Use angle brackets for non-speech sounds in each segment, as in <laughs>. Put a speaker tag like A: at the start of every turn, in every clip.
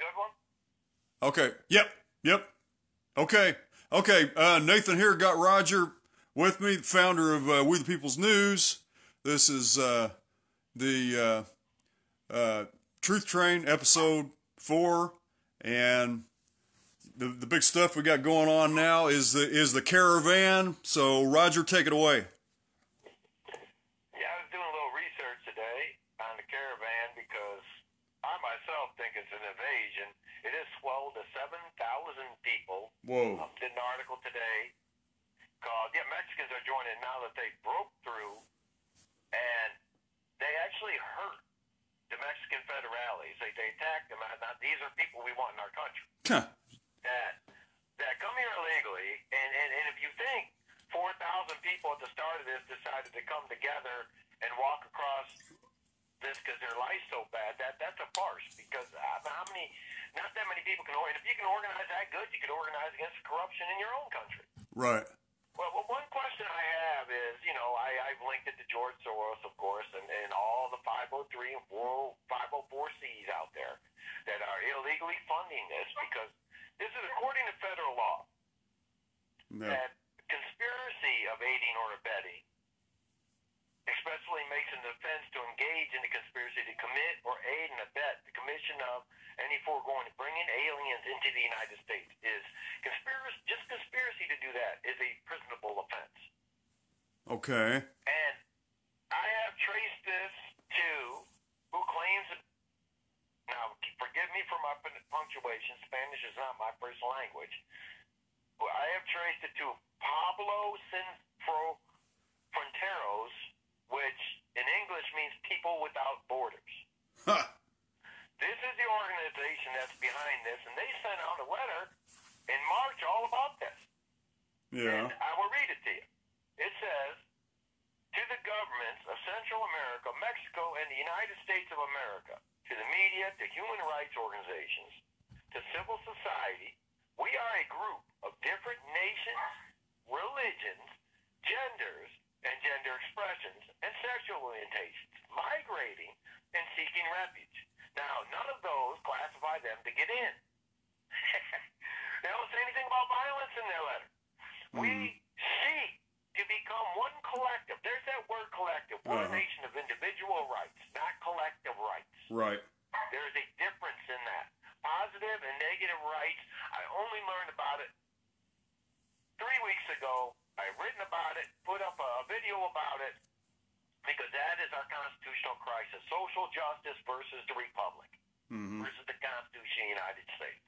A: good one?
B: Okay. Yep. Yep. Okay. Okay. Uh, Nathan here got Roger with me, founder of uh, We the People's News. This is uh, the uh, uh, Truth Train episode four, and the the big stuff we got going on now is the is the caravan. So Roger, take it away.
A: Yeah, I was doing a little research today on the caravan because I myself think it's an invasion. It has swelled to 7,000 people.
B: Whoa.
A: I did an article today called, yeah, Mexicans are joining now that they broke through and they actually hurt the Mexican federales. They, they attacked them. Now, these are people we want in our country.
B: Huh.
A: that that come here illegally, and, and, and if you think 4,000 people at the start of this decided to come together and walk across this because their life's so bad, that that's a farce. Because uh, how many, not that many people can organize. If you can organize that good, you can organize against corruption in your own country.
B: Right.
A: Well, well, one question I have is, you know, I, I've linked it to George Soros, of course, and, and all the 503 and 4, 504Cs out there that are illegally funding this because this is according to federal law
B: Yeah.
A: that conspiracy of aiding or abetting especially makes an offense to engage in the conspiracy to commit or aid and of any foregoing bringing aliens into the United States is conspiracy just conspiracy to do that is a prisonable offense.
B: Okay.
A: And I have traced this to who claims it. Now, forgive me for my pun- punctuation. Spanish is not my first language. But I have traced it to Pablo Sinfro Fronteros, which in English means people without borders.
B: Huh.
A: This is the organization that's behind this, and they sent out a letter in March all about this.
B: Yeah.
A: And I will read it to you. It says, to the governments of Central America, Mexico, and the United States of America, to the media, to human rights organizations, to civil society, we are a group of different nations, religions, genders, and gender expressions, and sexual orientations, migrating and seeking refuge. Now, none of those classify them to get in. <laughs> they don't say anything about violence in their letter. We seek to become one collective. There's that word collective. We're
B: Uh-huh.
A: a nation of individual rights, not collective rights.
B: Right.
A: There is a difference in that. Positive and negative rights. I only learned about it three weeks ago. I've written about it, put up a video about it, because that is our constitutional crisis. Social justice versus the republic
B: Mm-hmm.
A: versus the Constitution of the United States.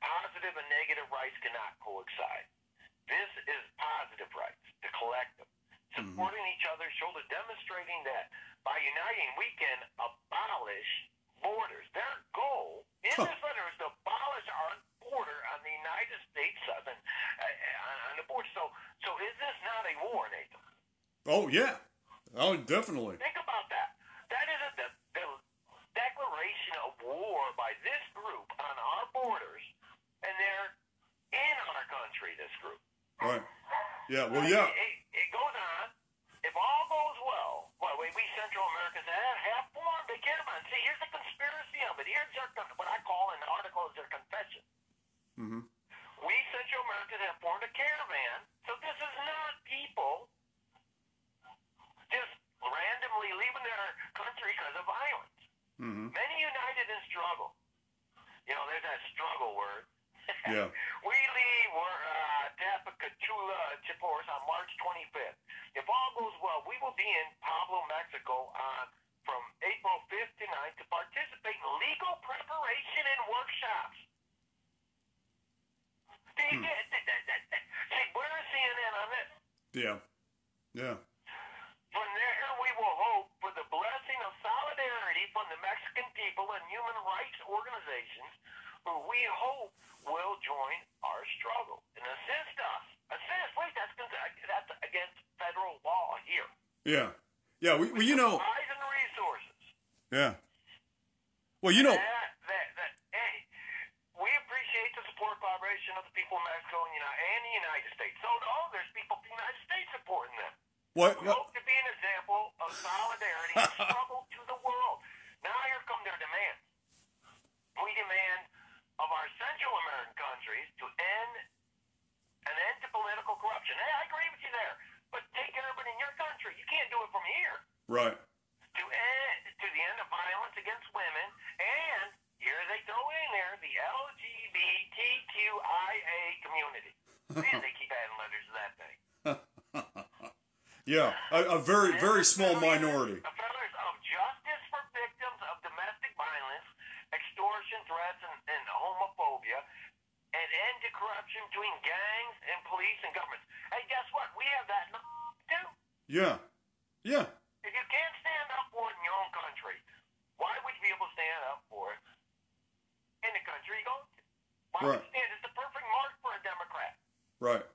A: Positive and negative rights cannot coincide. This is positive rights, the collective. Supporting each other's shoulder demonstrating that by uniting we can abolish borders. Their goal in
B: Huh.
A: this letter is to abolish our border on the United States southern uh, uh, on the border. So, so is this not a war, Nathan?
B: Oh yeah. Oh definitely.
A: Think about that. That is a the, the declaration of war by this group on our borders, and they're in our country. This group.
B: Right. Yeah. Well, yeah.
A: It, it, it goes on. If all goes well, well, we, we Central Americans have, have formed a caravan. See, here's the conspiracy of it. Here's their, con- what I call in the article is their confession.
B: Mm-hmm.
A: We Central Americans have formed a caravan, so this is not people just randomly leaving their country because of violence.
B: Mm-hmm.
A: Many united in struggle. You know, there's that struggle word.
B: Yeah.
A: we leave we're, uh, Tapacachula, Chiapas on March 25th. If all goes well, we will be in Pablo, Mexico on from April 5th to 9th to participate in legal preparation and workshops. See,
B: Hmm.
A: th- th- th- th- th- see, where is CNN on this?
B: Yeah. Yeah.
A: From there, we will hope for the blessing of solidarity from the Mexican people and human rights organizations who we hope will join our struggle and assist us. Assist? Wait, that's, that's against federal law here.
B: Yeah. Yeah. We, we you know.
A: Supplies and resources.
B: Yeah. Well, you know
A: that, that, hey, we appreciate the support collaboration of the people of Mexico and, Uni- and the United States. So, no, there's people from the United States supporting them.
B: What?
A: We hope to be an example of solidarity and struggle to the world. Now here come their demands. We demand impunity. Man, they keep adding letters to that thing.
B: Yeah, a, a very small minority.
A: Failures of justice for victims of domestic violence, extortion, threats, and, and homophobia, and end to corruption between gangs and police and governments. Hey, guess what? We have that too.
B: Yeah, yeah,
A: If you can't stand up for it in your own country, why would you be able to stand up for it in the country you go to? Why would
B: Right.
A: you stand? It's the perfect mark for a Democrat.
B: right,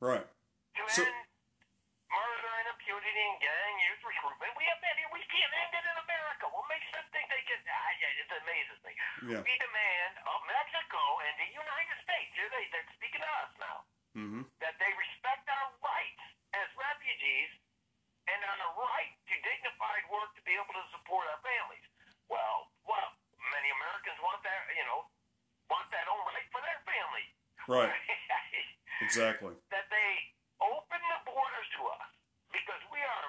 B: right.
A: To
B: So-
A: end murder and gang youth recruitment. We have that here. We can't end it in America. What makes them think they can? Ah, it amazes me.
B: Yeah.
A: We demand of Mexico and the United States, here they, they're speaking to us now,
B: Mm-hmm.
A: that they respect our rights as refugees and our right to dignified work to be able to support our families. Well, well, many Americans want that, you know, want that own right for their family.
B: Right, <laughs> exactly.
A: that they open the borders to us because we are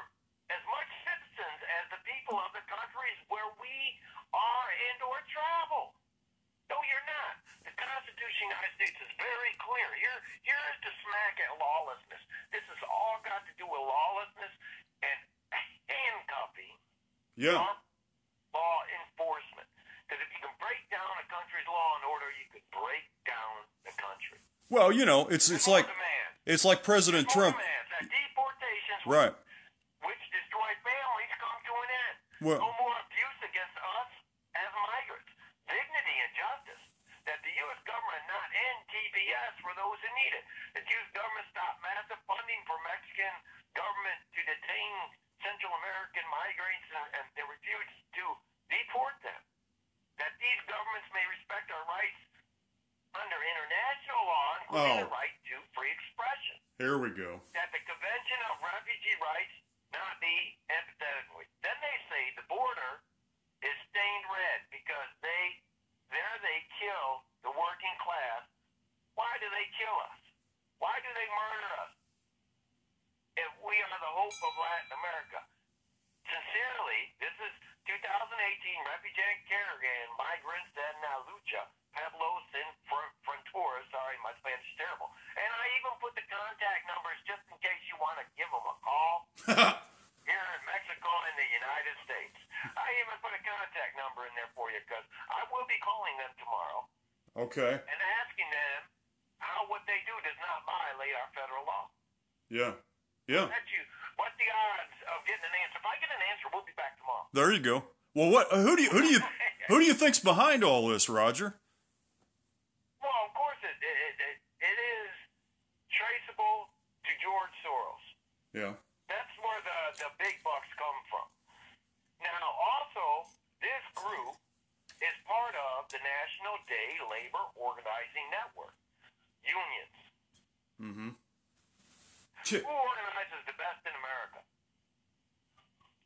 A: as much citizens as the people of the countries where we are and or travel. No, you're not. The Constitution of the United States is very clear. Here, here is the smack at lawlessness. This has all got to do with lawlessness and handcuffing
B: Yeah,
A: law enforcement. Because if you can break down a country's law and order, you could break down the country.
B: well, you know, it's it's like it's like President Trump. Right.
A: which destroy families come to an end.
B: Well-
A: no more abuse against us as migrants. Dignity and justice. That the U.S. government not end TPS for those who need it. That the U.S. government stop massive funding for Mexican government to detain Central American migrants and, and, and refuse to deport them. That these governments may respect our rights under international law, including the
B: Oh.
A: right to free expression
B: Here we go.
A: that the Convention of Refugee Rights not be empathetically. Then they say the border is stained red because they there they kill the working class. Why do they kill us? Why do they murder us? If we are the hope of Latin America. Sincerely, this is 2018 refugee caravan migrants en la lucha, Pueblos en Fr- Fronteras. Sorry, my Spanish is terrible. And I even put the contact numbers just in case you want to give them a call <laughs> here in Mexico and the United States. I even put a contact number in there for you because I will be calling them tomorrow
B: okay.
A: and asking them how what they do does not violate our federal law.
B: Yeah. Yeah.
A: Bet you, what's the odds of getting an answer? If I get an answer, we'll be back tomorrow.
B: There you go. Well, what? Who do you who do you <laughs> who do you think's behind all this, Roger?
A: Well, of course, it, it, it, it is traceable to George Soros.
B: Yeah.
A: That's where the, the big bucks come from. Now, also, this group is part of the National Day Labor Organizing Network, unions.
B: Mm-hmm.
A: Who organizes the best in America?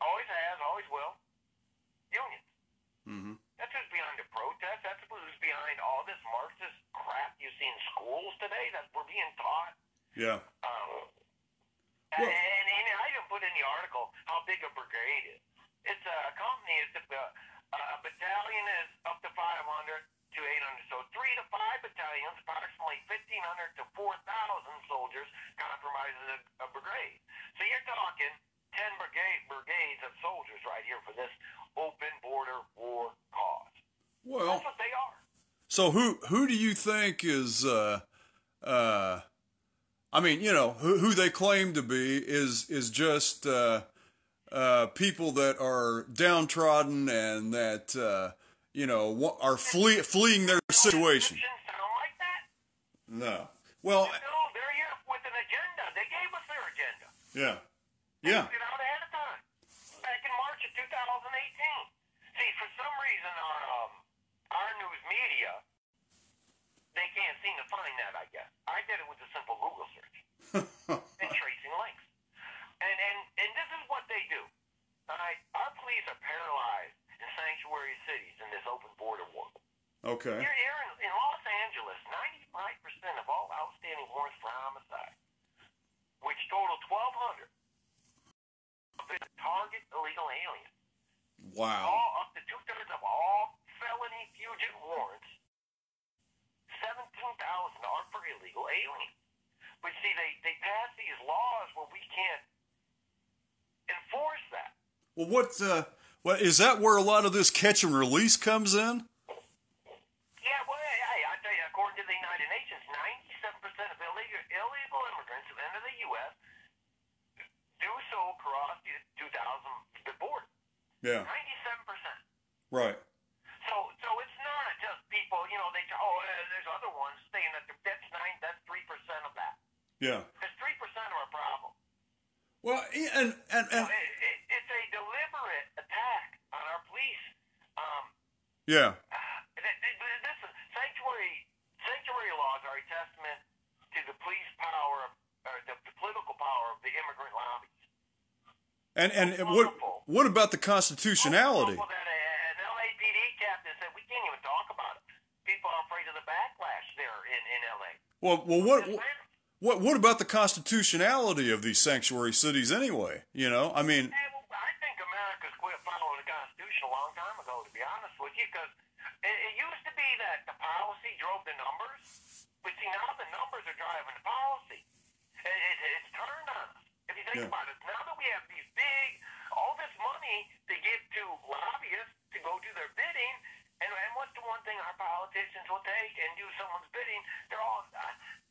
A: Always has, always will. Unions.
B: Mm-hmm.
A: That's who's behind the protest. That's who's behind all this Marxist crap you see in schools today that we're being taught.
B: Yeah.
A: Um,
B: Well-
A: and, and I even put in the article how big a brigade is. It's a company. It's a, a battalion is up to 500 to 800. So three to five battalions, approximately 1,500 to 4,000 soldiers, compromises a, a brigade. So you're talking 10 brigade brigades of soldiers right here for this open border war cause.
B: Well,
A: That's what they are.
B: So who who do you think is uh uh I mean, you know, who who they claim to be is is just uh uh people that are downtrodden and that uh you know are flee, fleeing their situation.
A: Egyptians sound like that?
B: No. Well,
A: No, they're here with an agenda. They gave us their agenda.
B: yeah. Yeah.
A: Get out ahead of time. Back in March of 2018. See, for some reason, our um, our news media, they can't seem to find that. I guess I did it with a simple Google search and tracing links. And and and this is what they do. All right, our police are paralyzed in sanctuary cities in this open border war.
B: Okay.
A: Here, here in, in Los Angeles, 95% of all outstanding warrants for homicide, which total 1,200, have been target illegal aliens.
B: Wow.
A: All up to two thirds of all felony fugitive warrants, 17 are for illegal aliens. But see, they, they pass these laws where we can't enforce that.
B: Well, what, uh, well, is that where a lot of this catch and release comes in?
A: Yeah, well, hey, I tell you, according to the United Nations, 97% of illegal, illegal immigrants who enter the U.S. do so across the 2,000 the border.
B: Yeah.
A: 97%.
B: Right.
A: So, so it's not just people. You know, they oh, uh, there's other ones saying that that's nine, that's three percent of that.
B: Yeah.
A: It's three percent of our problem.
B: Well, and and and
A: So it, it, it's a deliberate attack on our police. Um,
B: yeah,
A: th- th- this sanctuary sanctuary laws are a testament to the police power, or the, the political power of the immigrant lobbies.
B: and and what what about the constitutionality?
A: Well, that, an LAPD captain said we can't even talk about it. People are afraid of the backlash there in in LA.
B: Well, well, what
A: ma'am.
B: what what about the constitutionality of these sanctuary cities anyway? You know, I mean,
A: Hey, well, I think America's quit following the Constitution a long time ago, to be honest with you, because it, it used to be that the policy drove the numbers, but see, now the numbers are driving the policy. It, it, it's turned on us. If you think
B: Yeah.
A: about it, now that we have these big, all this money to give to lobbyists to go do their bidding, and, and what's the one thing our politicians will take and do someone's bidding? They're all, uh,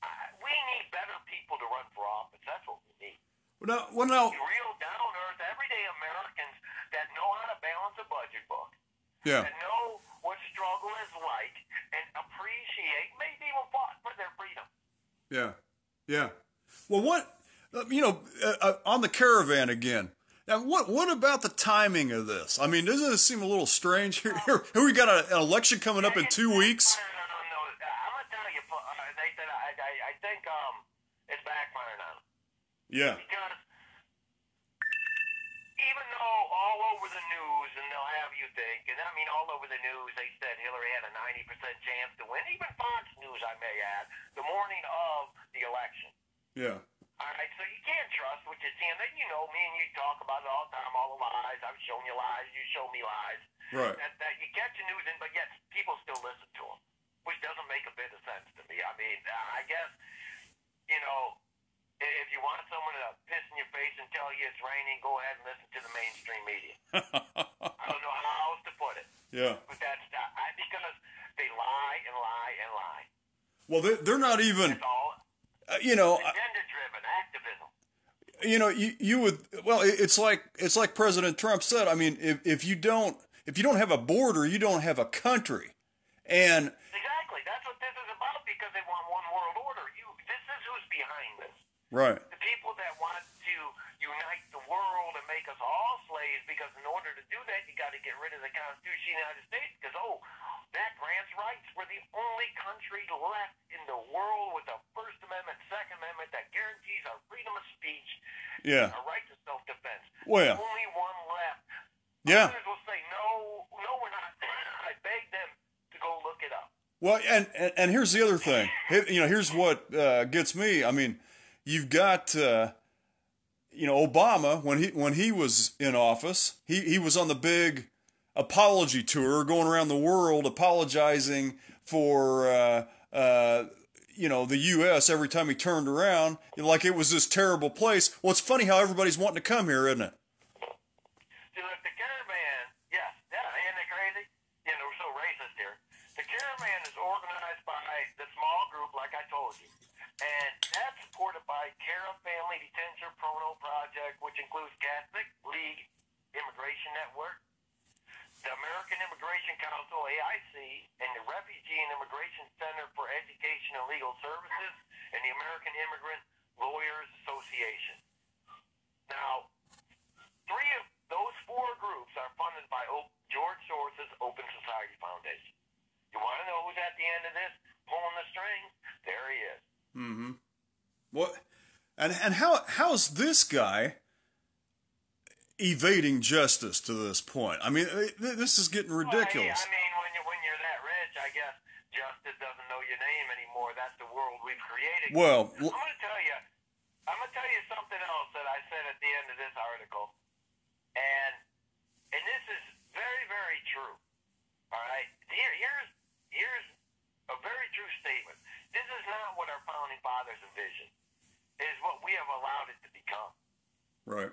A: uh, we need better people to run for office. That's what we need
B: well, now, well, now,
A: real down earth, everyday Americans that know how to balance a budget book,
B: yeah,
A: that know what struggle is like, and appreciate, maybe even fought for their freedom.
B: yeah, yeah. Well, what uh, you know uh, uh, on the caravan again? Now, what what about the timing of this? I mean, doesn't it seem a little strange? <laughs> Here, here, here we got a, an election coming up in two weeks.
A: No, no, no, no. I'm gonna tell you, uh, Nathan. I, I, I think um, it's backfiring on them
B: Yeah,
A: because even though all over the news, and they'll have you think, and I mean all over the news, they said Hillary had a 90% chance to win. Even Fox News, I may add, the morning of the election.
B: yeah,
A: All right, so you can't trust what you see, and then you know me and you talk about it all the time, all the lies. I've shown you lies, you show me lies.
B: right.
A: That, that you catch the news in, but yet people still listen to them, which doesn't make a bit of sense to me. I mean, uh, I guess you know, i- if you want someone to piss in your face and tell you it's raining, go ahead and listen to the mainstream media. I don't know how else to put it,
B: yeah.
A: but that's uh, I, because they lie and lie and lie.
B: Well, they, they're not even. Uh, you know,
A: agenda-driven activism.
B: you know, you, you would well, it's like it's like President Trump said. I mean, if if you don't if you don't have a border, you don't have a country. And
A: Exactly. That's what this is about because they want one world order. You, this is who's behind this.
B: right,
A: The people that want to unite the world and make us all slaves because in order to do that, you got to get rid of the Constitution of the United States because, oh, rights. We're the only country left in the world with a First Amendment, Second Amendment that guarantees our freedom of speech,
B: yeah,
A: our right to self-defense.
B: Well.
A: Only one left.
B: yeah.
A: Others will say, no, no, we're not. <clears throat> I beg them to go look it up.
B: Well, and, and and here's the other thing. You know, here's what uh, gets me. I mean, you've got uh, you know Obama when he when he was in office, he he was on the big apology tour, going around the world apologizing for uh, uh, you know the U.S. every time he turned around, like it was this terrible place. Well, it's funny how everybody's wanting to come here, isn't it?
A: And that's supported by Cara Family Detention Pro Bono Project, which includes Catholic Legal Immigration Network, the American Immigration Council (AIC), and the Refugee and Immigration Center for Education and Legal Services, and the American Immigrant Lawyers Association. Now, Three of those four groups are funded by George Soros's Open Society Foundation. You want to know who's at the end of this, pulling the strings? There he is.
B: Mm-hmm. What? And and how how's this guy evading justice to this point? I mean, this is getting ridiculous.
A: Well, I mean, when you when you're that rich, I guess justice doesn't know your name anymore. That's the world we've created.
B: Well,
A: I'm going to tell you. I'm going to tell you something else that I said at the end of this article, and this is very very true. All right, here here's here's a very true statement. founding fathers envisioned is what we have allowed it to become.
B: Right.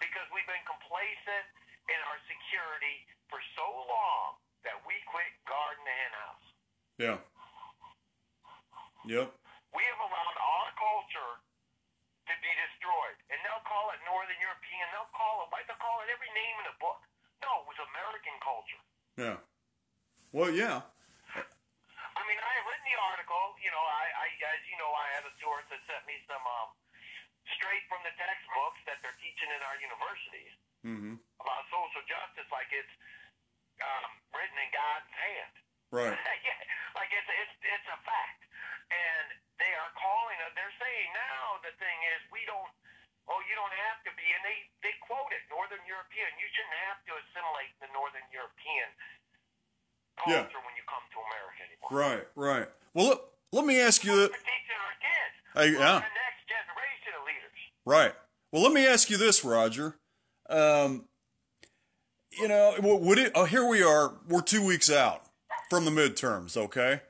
A: Because we've been complacent in our security for so long that we quit guarding the hen house.
B: Yeah. Yep.
A: We have allowed our culture to be destroyed. And they'll call it Northern European. They'll call it, like they'll call it every name in the book. No, it was American culture.
B: Yeah. Well, yeah.
A: I mean, I have written the article. You know, I, I as you know, I had a source that sent me some um, straight from the textbooks that they're teaching in our universities
B: Mm-hmm.
A: about social justice, like it's um, written in God's hand.
B: Right.
A: yeah, like it's it's it's a fact, and they are calling it. They're saying now the thing is we don't. Oh, you don't have to be, and they they quote it Northern European. You shouldn't have to assimilate the Northern European
B: Yeah.
A: culture when you come to America anymore.
B: Right. Right. Well, look. Let me ask you that.
A: Teaching our kids.
B: Hey, yeah.
A: the next generation of leaders.
B: Right. Well, let me ask you this, Roger. Um, you know, would it? Oh, here we are. We're two weeks out from the midterms. Okay.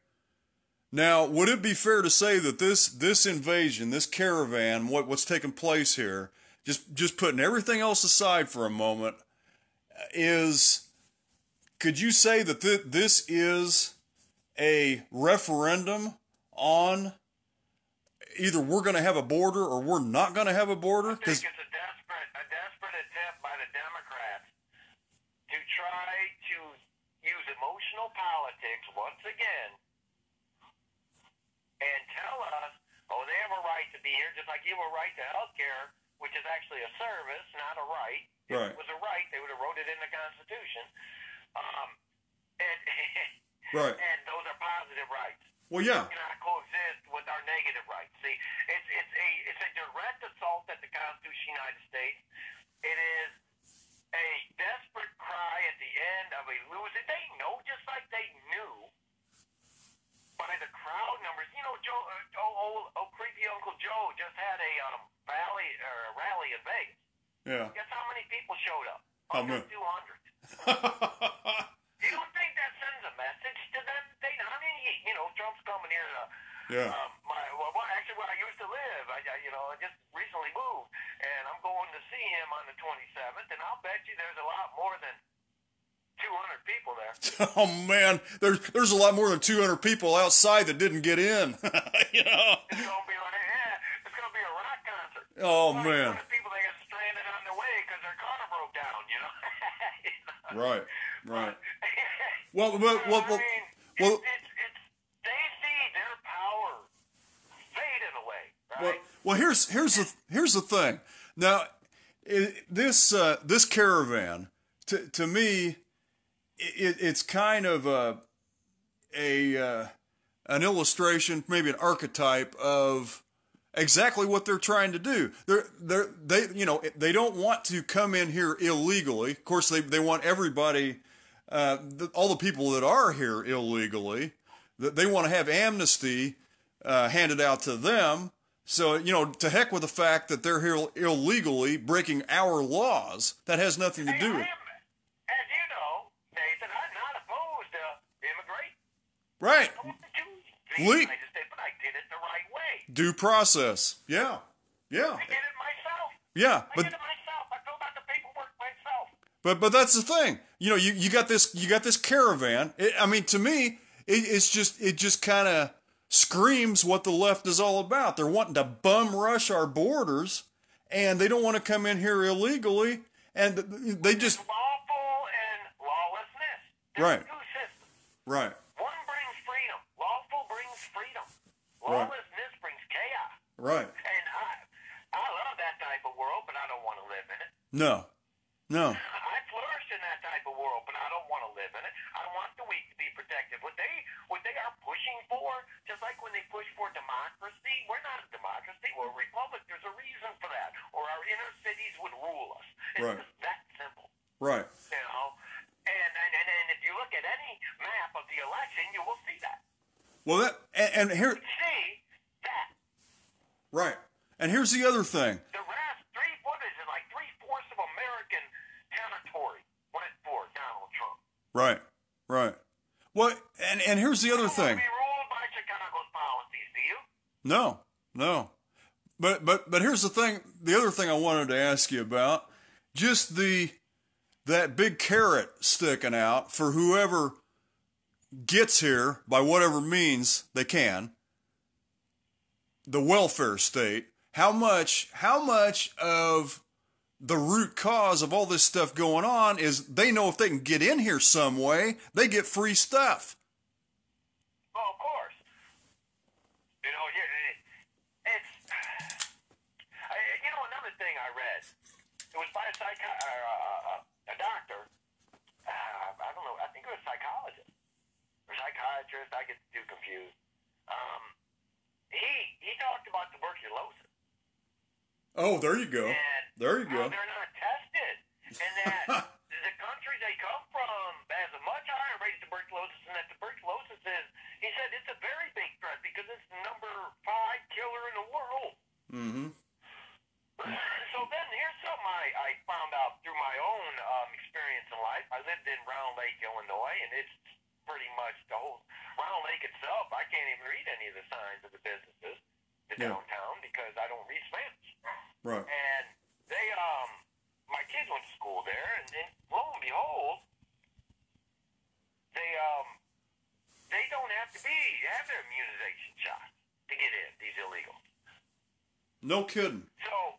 B: Now, would it be fair to say that this this invasion, this caravan, what what's taking place here, just just putting everything else aside for a moment, is could you say that th- this is a referendum on either we're going to have a border or we're not going to have a border?
A: I think
B: 'Cause-
A: it's a desperate, a desperate attempt by the Democrats to try to use emotional politics once again and tell us, oh, they have a right to be here, just like you have a right to health care, which is actually a service, not a right. If
B: Right.
A: it was a right, they would have wrote it in the Constitution. Um, and, <laughs>
B: Right.
A: and those are positive rights
B: well, yeah.
A: cannot coexist with our negative rights. See, it's it's a it's a direct assault at the Constitution of the United States. It is a desperate cry at the end of a losing. They know, just like they knew by the crowd numbers. You know, Joe, uh, oh, old, oh, creepy Uncle Joe just had a um, rally or a rally in Vegas.
B: Yeah.
A: Guess how many people showed up?
B: How many?
A: 200. <laughs>
B: yeah.
A: um, my, well, well, actually, where I used to live, I, I, you know, I just recently moved, and I'm going to see him on the 27th, and I'll bet you there's a lot more than 200 people there. <laughs>
B: Oh man, there's there's a lot more than 200 people outside that didn't get in. <laughs> you know.
A: It's gonna be like, yeah, it's gonna be a rock concert.
B: Oh
A: Well,
B: man.
A: people that get stranded on their way because their car broke down, you know. <laughs>
B: Right. Right. Well, well, well, well, well,
A: it's, it's, it's, they see their power fading away, right?
B: well, well, here's here's the here's the thing. Now, i this uh, this caravan, to to me, it, it's kind of a a uh, an illustration, maybe an archetype of exactly what they're trying to do. They're they're they you know they don't want to come in here illegally. Of course, they they want everybody, uh, the, all the people that are here illegally, that they want to have amnesty uh, handed out to them. So you know, to heck with the fact that they're here illegally breaking our laws. That has nothing to do with.
A: am, as you know, Nathan, I'm not opposed to immigration.
B: Right.
A: I want to
B: Le-
A: but I did it the right way.
B: Due process. Yeah. Yeah.
A: I did it myself.
B: Yeah.
A: I
B: But
A: did it myself. I filled out the paperwork myself.
B: But but that's the thing. You know, you, you got this you got this caravan. It, I mean, to me, it, it's just it just kind of screams what the left is all about. They're wanting to bum rush our borders, and they don't want to come in here illegally, and they just
A: Lawful and lawlessness. There's
B: Right.
A: Two systems.
B: right,
A: One brings freedom. Lawful brings freedom.
B: Right.
A: Lawlessness brings chaos.
B: right.
A: And I, I love that type of world, but I don't want to live in it.
B: No, no,
A: I flourished in that type of world, but I don't want to live in it. I want the weak to be protected. What they what they are pushing for, just like when they push for democracy, we're not a democracy. We're a republic. There's a reason for that, or our inner cities would rule us. It's
B: Right.
A: just that simple,
B: right.
A: you know. And, and and and if you look at any map of the election, you will see that.
B: Well, that and, here
A: See that
B: right, and here's the other thing.
A: the rest, three what is it like three fourths of American territory went for Donald Trump.
B: Right, right. Well, and and here's the other thing.
A: to be ruled by Chicago's policies. The
B: No, no. But but but here's the thing. The other thing I wanted to ask you about just the that big carrot sticking out for whoever gets here by whatever means they can. The welfare state. How much? How much of the root cause of all this stuff going on is they know if they can get in here some way, they get free stuff.
A: Well, of course. You know, it's. You know, another thing I read. It was by a psych, uh, uh, a doctor. Uh, I don't know. I think it was a psychologist or psychiatrist. I get too confused. Um, he he talked about tuberculosis.
B: Oh, there you go.
A: And
B: there you go.
A: They're not tested, and that <laughs> the countries they come from has a much higher rate of tuberculosis, and that tuberculosis is. He said it's a very big threat because it's the number five killer in the world.
B: Mm-hmm. <laughs>
A: So then here's something I, I found out through my own um, experience in life. I lived in Round Lake, Illinois, and it's pretty much the whole Round Lake itself. I can't even read any of the signs of the businesses, the
B: Yeah.
A: downtown, because I don't read Spanish.
B: Right.
A: And they, um, my kids went to school there, and then lo and behold, they, um, they don't have to be have their immunization shots to get in. These illegals.
B: No kidding.
A: So,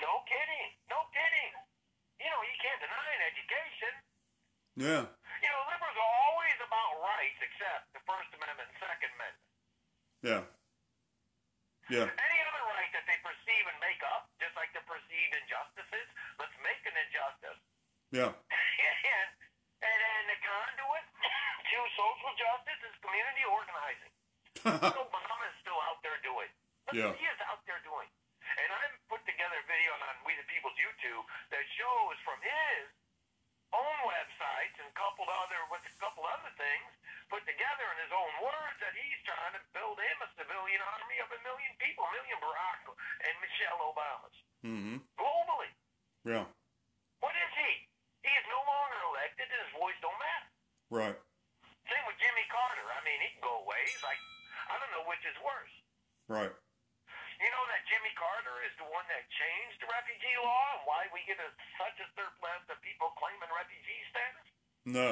A: no kidding, no kidding. You know, you can't deny an education.
B: Yeah.
A: You know, liberals are always about rights, except the First Amendment and Second Amendment.
B: Yeah. Yeah.
A: Any other right that they perceive and make up, just like they perceive injustices, let's make an injustice.
B: Yeah. <laughs>
A: and, and, and the conduit <coughs> to social justice is community organizing. <laughs> Obama is still out there doing. Look
B: Yeah.
A: he is out there doing. And I put together a video on We the People's YouTube that shows from his own websites and coupled other with a couple other things put together in his own words that he's trying to build him a civilian army of a million people, a million Barack and Michelle Obamas
B: Mm-hmm.
A: globally.
B: Yeah.
A: What is he? He is no longer elected, and his voice don't matter.
B: Right.
A: Same with Jimmy Carter. I mean, he can go away. He's like, I don't know which is worse.
B: Right.
A: You know that Jimmy Carter is the one that changed the refugee law and why we get a, such a surplus of people claiming refugee status?
B: No.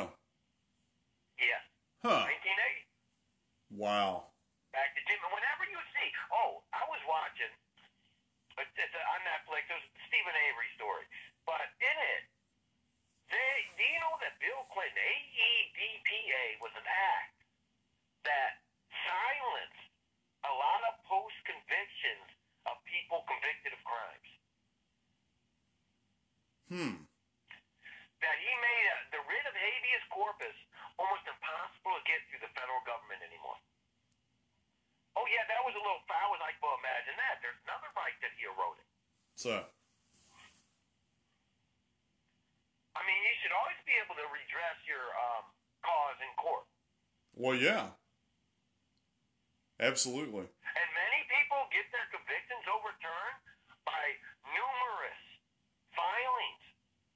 A: Yes.
B: Huh.
A: 1980.
B: Wow.
A: Back to Jimmy. Whenever you see, oh, I was watching it's, it's on Netflix. It was a Steven Avery story, but in it, they do you know that Bill Clinton AEDPA was an act that silenced a lot of post convictions of people convicted of crimes.
B: Hmm.
A: That he made a, the writ of habeas corpus almost impossible to get through the federal government anymore. Oh yeah, that was a little. foul. I was like, well, imagine that. There's another right that he eroded.
B: So.
A: I mean, you should always be able to redress your um, cause in court.
B: Well, yeah. Absolutely.
A: And many people get their convictions overturned by numerous filings.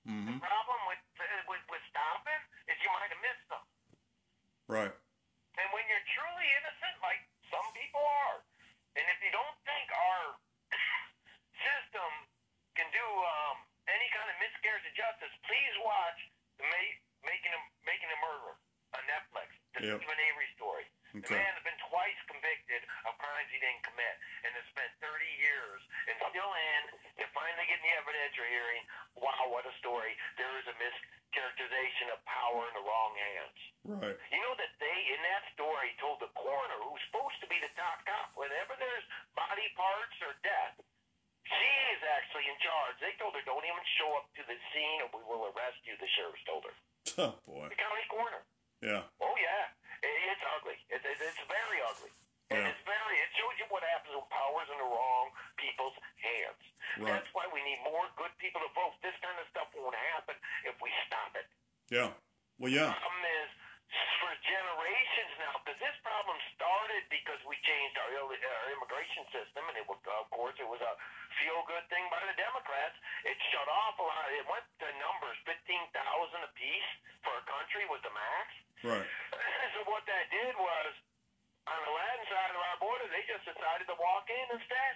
B: Mm-hmm.
A: The problem with, with with stopping is you might have missed them.
B: Right.
A: And when you're truly innocent, like some people are, and if you don't think our system can do um, any kind of miscarriage of justice, please watch the Ma- Making a Making a Murderer on Netflix. The
B: Yep.
A: Steven Avery story. The
B: Okay.
A: man has been twice convicted of crimes he didn't commit, and has spent 30 years, and still in. They're finally getting the evidentiary hearing. Wow, what a story! There is a mischaracterization of power in the wrong hands.
B: Right.
A: You know that they, in that story, told the coroner, who's supposed to be the top cop, whenever there's body parts or death, she is actually in charge. They told her, don't even show up to the scene or we will arrest you, the sheriff told her.
B: Oh boy.
A: The county coroner.
B: Yeah.
A: Oh, yeah. It, it's ugly. It, it, it's very ugly. And
B: Yeah.
A: it's very, it shows you what happens when power's in the wrong people's hands.
B: Right.
A: That's why we need more good people to vote. This kind of stuff won't happen if we stop it
B: Yeah. Well, yeah.
A: The problem is for generations now, because this problem started because we changed our, ill- our immigration system, and it was, of course, it was a feel-good thing by the Democrats. It shut off a lot. It went to numbers, 15,000 apiece for a country was the max.
B: Right. <clears throat>
A: so what that did was, on the Latin side of our border, they just just decided to walk in instead.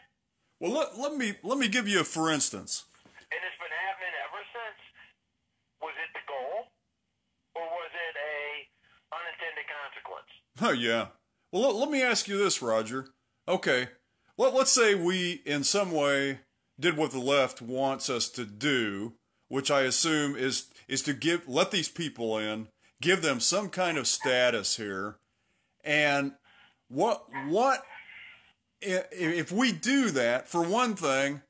B: Well, let, let me let me give you a for instance.
A: And it's been happening ever since. Was it the goal, or was it a unintended consequence? <laughs>
B: Oh yeah. Well, let, let me ask you this, Roger. Okay, let, let's say we in some way did what the left wants us to do, which I assume is is to give let these people in, give them some kind of status here, and what what if we do that? For one thing,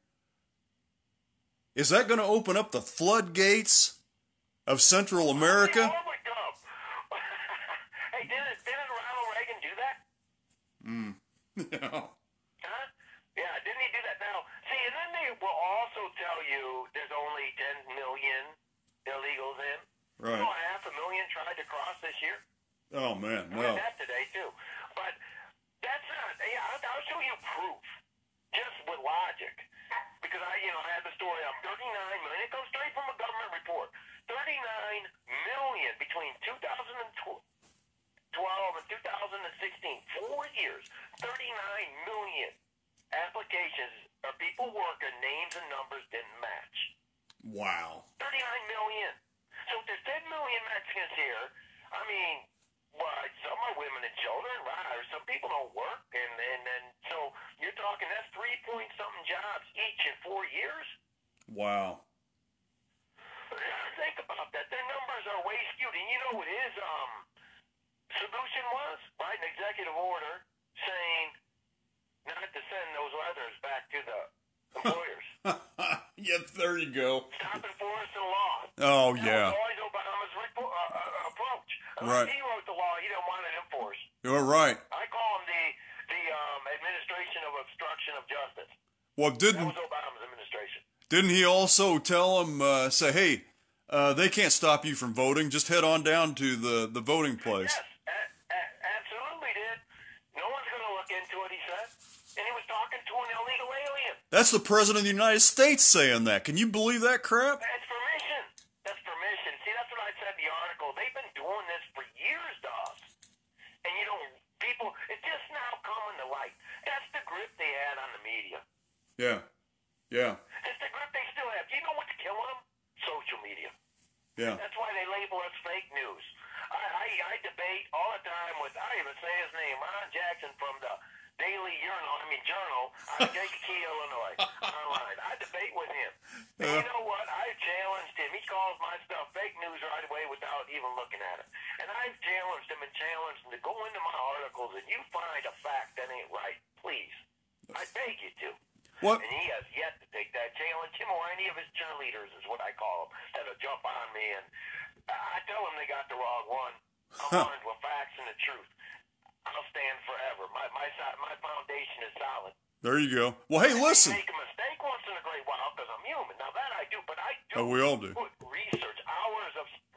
B: is that going to open up the floodgates of Central America?
A: Oh, Yeah, oh my God. hey, didn't, didn't Ronald Reagan do that? Mm. <laughs>
B: Yeah.
A: Huh? Yeah, didn't he do that? Now, see, and then they will also tell you there's only 10 million illegals in.
B: Right.
A: You know, half a million tried to cross this year.
B: Oh man,
A: I
B: no.
A: read that today too. But that's not. Yeah, I'll, I'll show you proof, just with logic, because I, you know, I had the story of 39 million. It goes straight from a government report. 39 million between 2012 and 2016, four years. 39 million applications of people working, names and numbers didn't match.
B: Wow.
A: 39 million. So if there's 10 million Mexicans here, I mean, well, some are women and children, right? Or some people don't work, and and and so you're talking that's three point something jobs each in four years.
B: Wow.
A: Think about that. Their numbers are way skewed, and you know what his um solution was? Right, an executive order saying not to send those letters back to the employers. <laughs>
B: yep, there you go.
A: Stop enforcing law.
B: Oh yeah.
A: was always Obama's repo- uh, uh, approach.
B: Right.
A: He wrote the law. He didn't want it enforced.
B: You're right.
A: I call him the the um, administration of obstruction of justice.
B: Well, didn't
A: was Obama's administration.
B: didn't he also tell him uh, say, hey, uh, they can't stop you from voting. Just head on down to the the voting place.
A: Yes, a- a- absolutely did. No one's going to look into it. He said, and he was talking to an illegal alien.
B: That's the president of the United States saying that. Can you believe that crap?
A: That's permission. That's permission. See, that's what I said in the article. They've been doing this for years to us. And you know, people, it's just now coming to light. That's the grip they had on the media.
B: Yeah. Yeah.
A: It's the grip they still have. Do you know what's killing them? Social media.
B: Yeah.
A: That's why they label us fake news. I, I, I debate all the time with, I even say his name, Ron Jackson from the Daily Journal, I mean Journal, out of Kankakee, Illinois, online. I debate with him. And you know what? I challenged him. My stuff fake news right away without even looking at it. And I've challenged him and challenged him to go into my articles and you find a fact that ain't right. Please. I beg you to.
B: What?
A: And he has yet to take that challenge. Him or any of his cheerleaders is what I call them. That'll jump on me and I tell them they got the wrong one. I'm armed with facts and the truth. I'll stand forever. My my my foundation is solid.
B: There you go. Well, hey,
A: I
B: listen.
A: make a mistake once in a great while because I'm human. Now that I do, but I do.
B: Oh, we all do.
A: Research,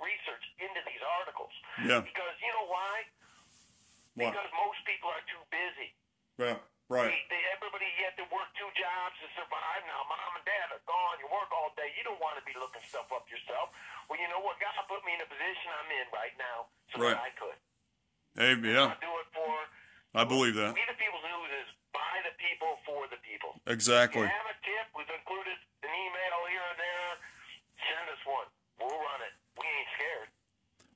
A: research into these articles.
B: Yeah.
A: Because you know why?
B: What?
A: Because most people are too busy.
B: Yeah. Right.
A: They, they, everybody you have to work two jobs to survive. Now, mom and dad are gone. You work all day. You don't want to be looking stuff up yourself. Well, you know what? God put me in the position I'm in right now so
B: Right.
A: that I could.
B: Hey, yeah.
A: I do it for
B: I believe that.
A: We the People's News is by the people for the people. If
B: Exactly.
A: you have a tip, we've included an email here or there. Send us one. We'll run it. We ain't scared.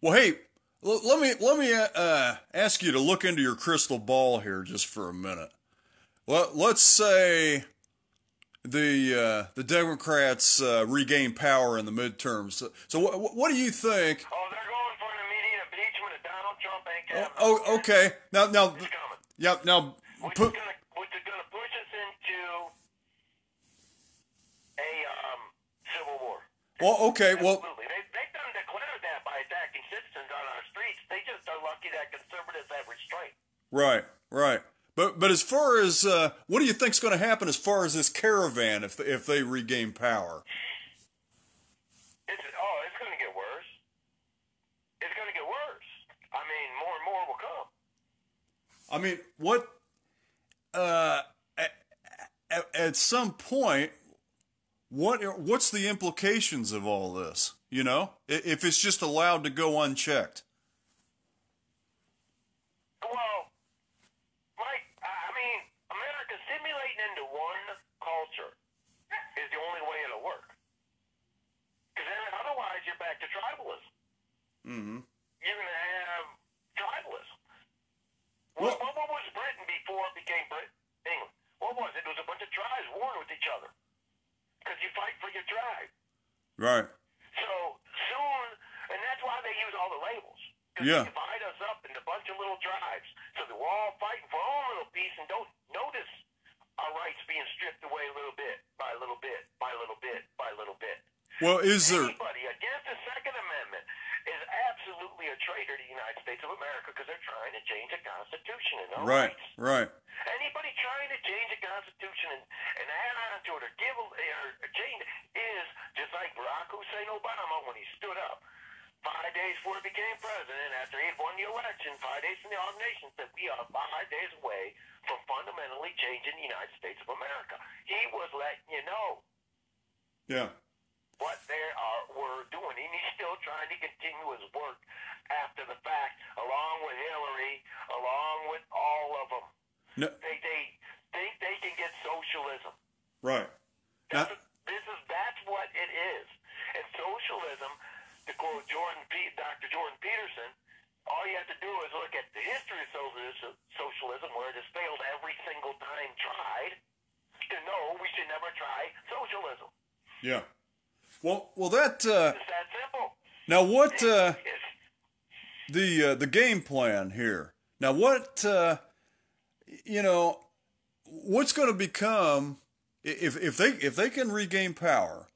B: Well, hey, l- let me let me uh, ask you to look into your crystal ball here just for a minute. Let, let's say the uh, the Democrats uh, regain power in the midterms. So, so what, what do you think?
A: Oh, they're going for an immediate impeachment of Donald Trump and Kevin.
B: Oh, okay. Now, now,
A: It's coming.
B: yeah. Now,
A: Which is gonna, which is gonna push us into a um, civil war.
B: well, okay. Well,
A: Absolutely they've done declared that by attacking citizens on our streets. They that conservatives have restraint.
B: right, right. But but as far as uh, what do you think's going to happen as far as this caravan if if they regain power?
A: It's, oh, it's going to get worse. It's going to get worse. I mean, more and more will come.
B: I mean, what? Uh, at, at some point, what what's the implications of all this? You know, if it's just allowed to go unchecked.
A: Well, Mike, I I mean,
B: Right.
A: So soon, and that's why they use all the labels. 'Cause
B: Yeah.
A: They divide us up into a bunch of little tribes. So that we're all fighting for our own little piece and don't notice our rights being stripped away a little bit by little bit by little bit by little bit.
B: Well, is there?
A: Anybody against the Second Amendment is absolutely a traitor to the United States of America because they're trying to change the Constitution and our
B: Right.
A: rights.
B: Right.
A: Anybody trying to change the Constitution and, and add on to it or give a- or change is just like Barack Hussein Obama when he stood up five days before he became president after he had won the election, five days from the United Nations, said we are five days away from fundamentally changing the United States of America. He was letting you know
B: Yeah.
A: what they are were doing, and he's trying to continue his work after the fact, along with Hillary, along with all of them.
B: No,
A: They they think they can get socialism.
B: right.
A: That's
B: Now,
A: what- this is that's what it is. And socialism, to quote Jordan P, Dr. Jordan Peterson, all you have to do is look at the history of socialism, socialism, where it has failed every single time tried, to know we should never try socialism.
B: yeah. Well, well, that. Uh,
A: It's that simple.
B: Uh, the uh, the game plan here. Now, what uh, you know, what's going to become if if they if they can regain power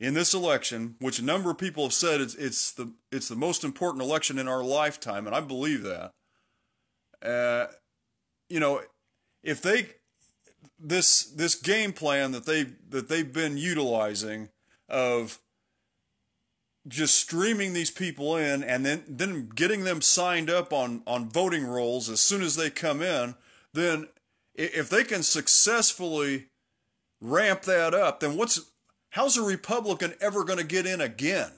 B: in this election, which a number of people have said it's it's the it's the most important election in our lifetime, and I believe that. Uh, you know, if they this this game plan that they that they've been utilizing of just streaming these people in and then then getting them signed up on on voting rolls as soon as they come in then if they can successfully ramp that up then what's how's a republican ever going to get in again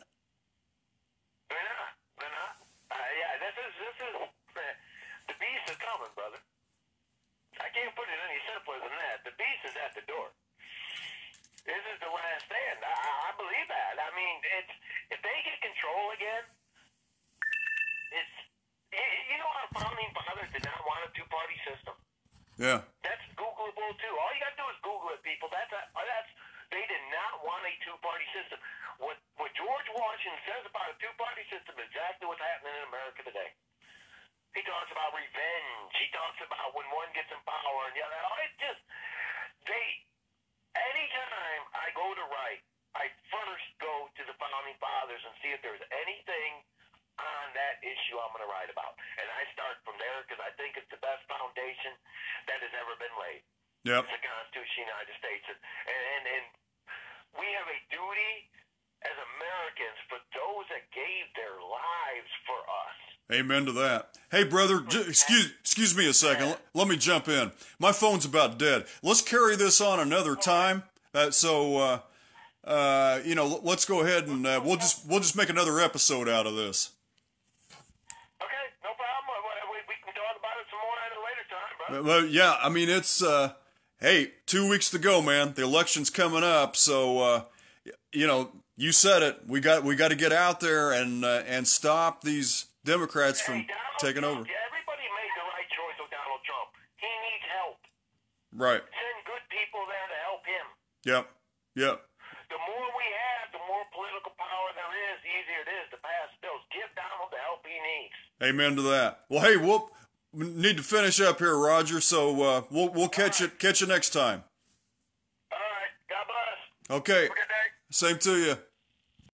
A: they're not. They're not. Uh, yeah, this is this is the beast is coming, brother. I can't put it any simpler than that. The beast is at the door. This is the last stand. I, I I believe that. I mean, it's if they get control again, it's you you know our founding fathers did not want a two-party system.
B: yeah
A: That's Googleable too. All you got to do is Google it, people. That's a, oh, that's they did not want a two-party system. What what George Washington says about a two-party system is exactly what's happening in America today. He talks about revenge. He talks about when one gets in power and the other. Oh, It just they. Anytime I go to write, I first go to the founding fathers and see if there's that issue I'm going to write about. And I start from there because I think it's the best foundation that has ever been laid.
B: yep.
A: It's the Constitution of the United States. And, and, and we have a duty as Americans for those that gave their lives for us.
B: amen to that. Hey brother j- excuse excuse me a second. Let, let me jump in. My phone's about dead. Let's carry this on another time. Uh, so uh, uh, you know let's go ahead and uh, we'll just we'll just make another episode out of this
A: Okay, no problem. We, we can talk about it some more at a later time, brother.
B: Well, yeah, I mean it's uh, hey, two weeks to go, man. The election's coming up, so uh, you know you said it. We got we got to get out there and uh, and stop these Democrats from
A: Donald
B: taking
A: Trump,
B: over.
A: Everybody made the right choice with Donald Trump. He needs help.
B: Right.
A: Send good people there to help him.
B: Yep. Yep.
A: The more we have, the more political power there is, the easier it is to pass bills. Give Donald the help he needs.
B: Amen to that. Well, hey, we'll we need to finish up here, Roger. So uh, we'll we'll catch it catch you next time.
A: All right. God bless.
B: Okay. Same to you.